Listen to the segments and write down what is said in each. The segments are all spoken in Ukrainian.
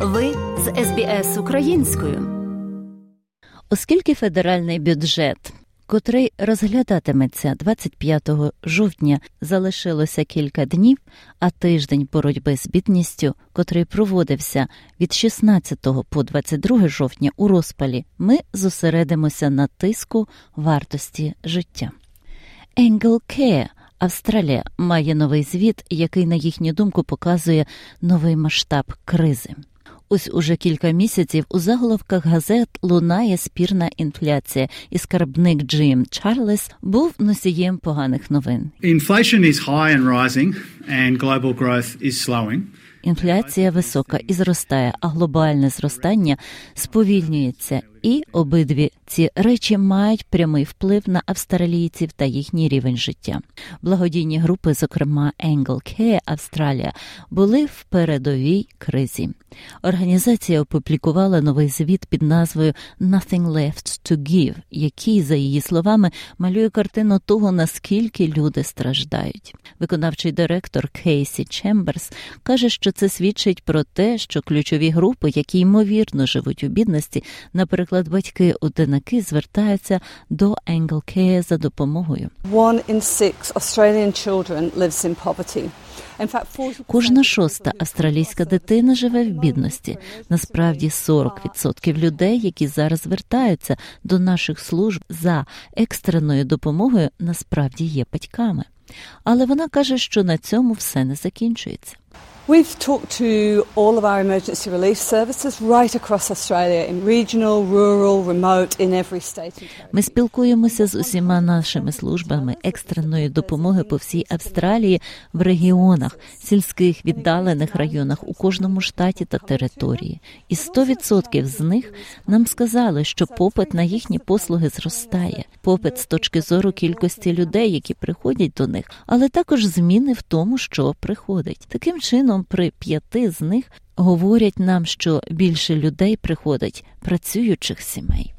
Ви з СБС українською. Оскільки федеральний бюджет, котрий розглядатиметься 25 жовтня, залишилося кілька днів, а тиждень боротьби з бідністю, котрий проводився від 16 по 22 жовтня у розпалі, ми зосередимося на тиску вартості життя. Care Австралія має новий звіт, який, на їхню думку, показує новий масштаб кризи. Ось уже кілька місяців у заголовках газет лунає спірна інфляція, і скарбник Джим Чарлес був носієм поганих новин. Inflation is high and rising, and global growth is slowing. Інфляція висока і зростає, а глобальне зростання сповільнюється, і обидві ці речі мають прямий вплив на австралійців та їхній рівень життя. Благодійні групи, зокрема Angle Care Австралія, були в передовій кризі. Організація опублікувала новий звіт під назвою «Nothing left to give», який, за її словами, малює картину того, наскільки люди страждають. Виконавчий директор Кейсі Чемберс каже, що це свідчить про те, що ключові групи, які ймовірно живуть у бідності, наприклад, батьки одинаки звертаються до Angle Care за допомогою. One in six Australian children lives in poverty. Кожна шоста австралійська дитина живе в бідності. Насправді 40% людей, які зараз звертаються до наших служб за екстреною допомогою, насправді є батьками. Але вона каже, що на цьому все не закінчується. We've talked to all of our emergency relief services right across Australia in regional, rural, remote, in every state. Ми спілкуємося з усіма нашими службами екстреної допомоги по всій Австралії в регіонах, сільських віддалених районах у кожному штаті та території. І 100% з них нам сказали, що попит на їхні послуги зростає. Попит з точки зору кількості людей, які приходять до них, але також зміни в тому, що приходить. Таким чином, при п'яти з них говорять нам, що більше людей приходить працюючих сімей.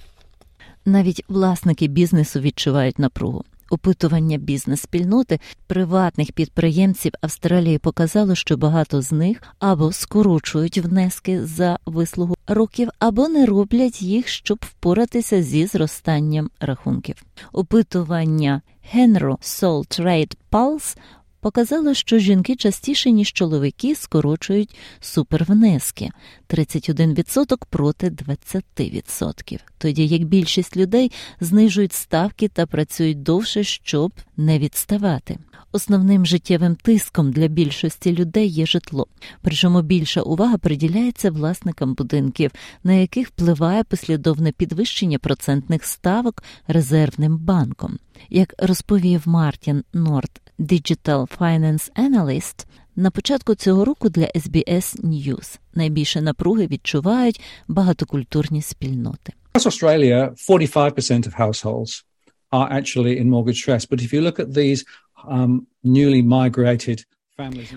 Навіть власники бізнесу відчувають напругу. Опитування бізнес-спільноти приватних підприємців Австралії показало, що багато з них або скорочують внески за вислугу років, або не роблять їх, щоб впоратися зі зростанням рахунків. Опитування Henro Soul Trade Pulse показало, що жінки частіше, ніж чоловіки, скорочують супервнески 31% проти 20%. Тоді як більшість людей знижують ставки та працюють довше, щоб не відставати. Основним життєвим тиском для більшості людей є житло, причому більша увага приділяється власникам будинків, на яких впливає послідовне підвищення процентних ставок резервним банком. Як розповів Мартін Норт, Digital Finance Analyst, на початку цього року для SBS News найбільше напруги відчувають багатокультурні спільноти. Australia, 45% of households are actually in mortgage stress. But if you look at these um, newly migrated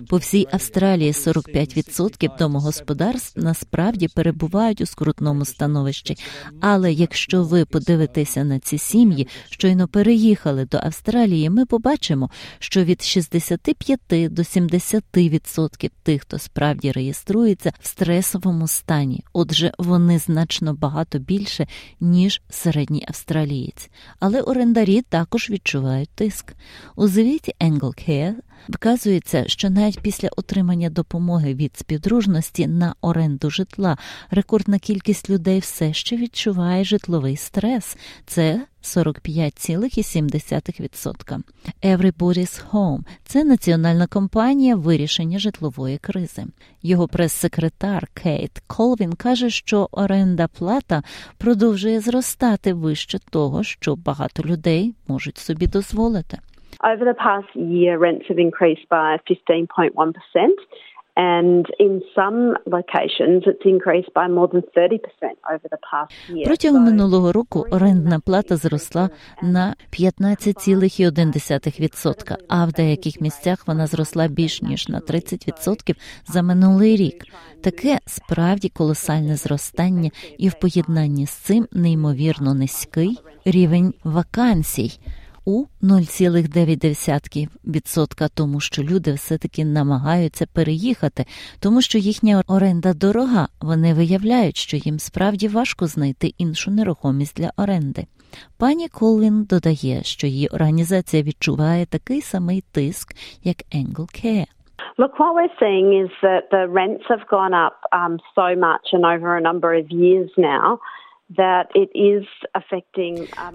По всій Австралії 45% домогосподарств насправді перебувають у скрутному становищі. Але якщо ви подивитеся на ці сім'ї, щойно переїхали до Австралії, ми побачимо, що від 65 до 70% тих, хто справді реєструється в стресовому стані. Отже, вони значно багато більше ніж середній австралієць. Але орендарі також відчувають тиск. У звіті Care Вказується, що навіть після отримання допомоги від співдружності на оренду житла рекордна кількість людей все ще відчуває житловий стрес. Це 45,7%. Everybody's Home – це національна компанія вирішення житлової кризи. Його прес-секретар Кейт Колвін каже, що оренда плата продовжує зростати вище того, що багато людей можуть собі дозволити. Over the past year, rents have increased by 15.1%. And in some locations, it's increased by more than 30% over the past year. Протягом минулого року орендна плата зросла на 15,1%, а в деяких місцях вона зросла більш ніж на 30% за минулий рік. Таке справді колосальне зростання, і в поєднанні з цим неймовірно низький рівень вакансій. У 0,9% тому, що люди все-таки намагаються переїхати, тому що їхня оренда дорога. Вони виявляють, що їм справді важко знайти іншу нерухомість для оренди. Пані Колвін додає, що її організація відчуває такий самий тиск, як Angle Care. Look, what we're seeing is that the rents have gone up um, so much and over a number of years now.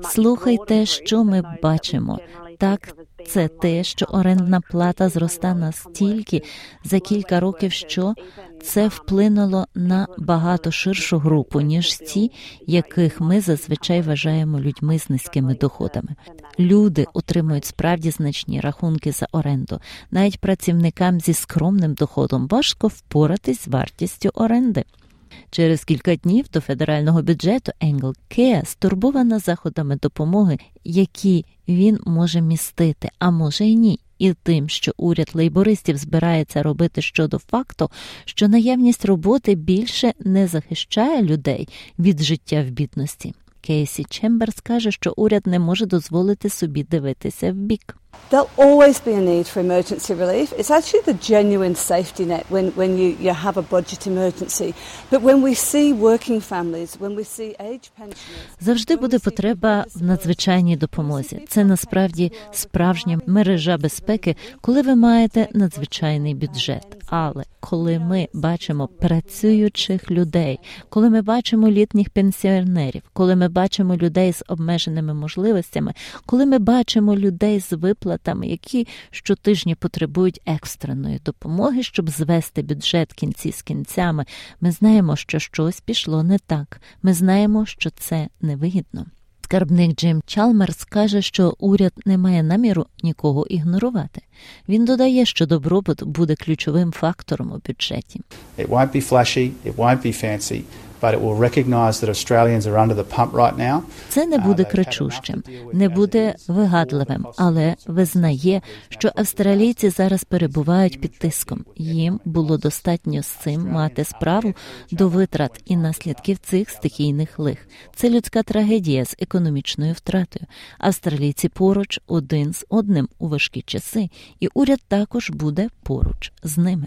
Слухайте, що ми бачимо. Так, це те, що орендна плата зроста настільки за кілька років, що це вплинуло на багато ширшу групу, ніж ті, яких ми зазвичай вважаємо людьми з низькими доходами. Люди отримують справді значні рахунки за оренду. Навіть працівникам зі скромним доходом важко впоратись з вартістю оренди. Через кілька днів до федерального бюджету Енгл Кеа стурбована заходами допомоги, які він може містити, а може й ні. І тим, що уряд лейбористів збирається робити щодо факту, що наявність роботи більше не захищає людей від життя в бідності. Кейсі Чемберс каже, що уряд не може дозволити собі дивитися в бік. There'll always be a need for emergency relief. It's actually the genuine safety net when, when you, you have a budget emergency. But when we see working families, when we see age pensioners... Завжди буде потреба в надзвичайній допомозі. Це насправді справжня мережа безпеки, коли ви маєте надзвичайний бюджет. Але коли ми бачимо працюючих людей, коли ми бачимо літніх пенсіонерів, коли ми бачимо людей з обмеженими можливостями, коли ми бачимо людей з виплатами, які щотижня потребують екстреної допомоги, щоб звести бюджет кінці з кінцями, ми знаємо, що щось пішло не так. Ми знаємо, що це невигідно. Скарбник Джим Чалмерс каже, що уряд не має наміру нікого ігнорувати. Він додає, що добробут буде ключовим фактором у бюджеті. It won't be flashy, it won't be fancy, Це не буде кричущим, не буде вигадливим, але визнає, що австралійці зараз перебувають під тиском. Їм було достатньо з цим мати справу до витрат і наслідків цих стихійних лих. Це людська трагедія з економічною втратою. Австралійці поруч один з одним у важкі часи, і уряд також буде поруч з ними.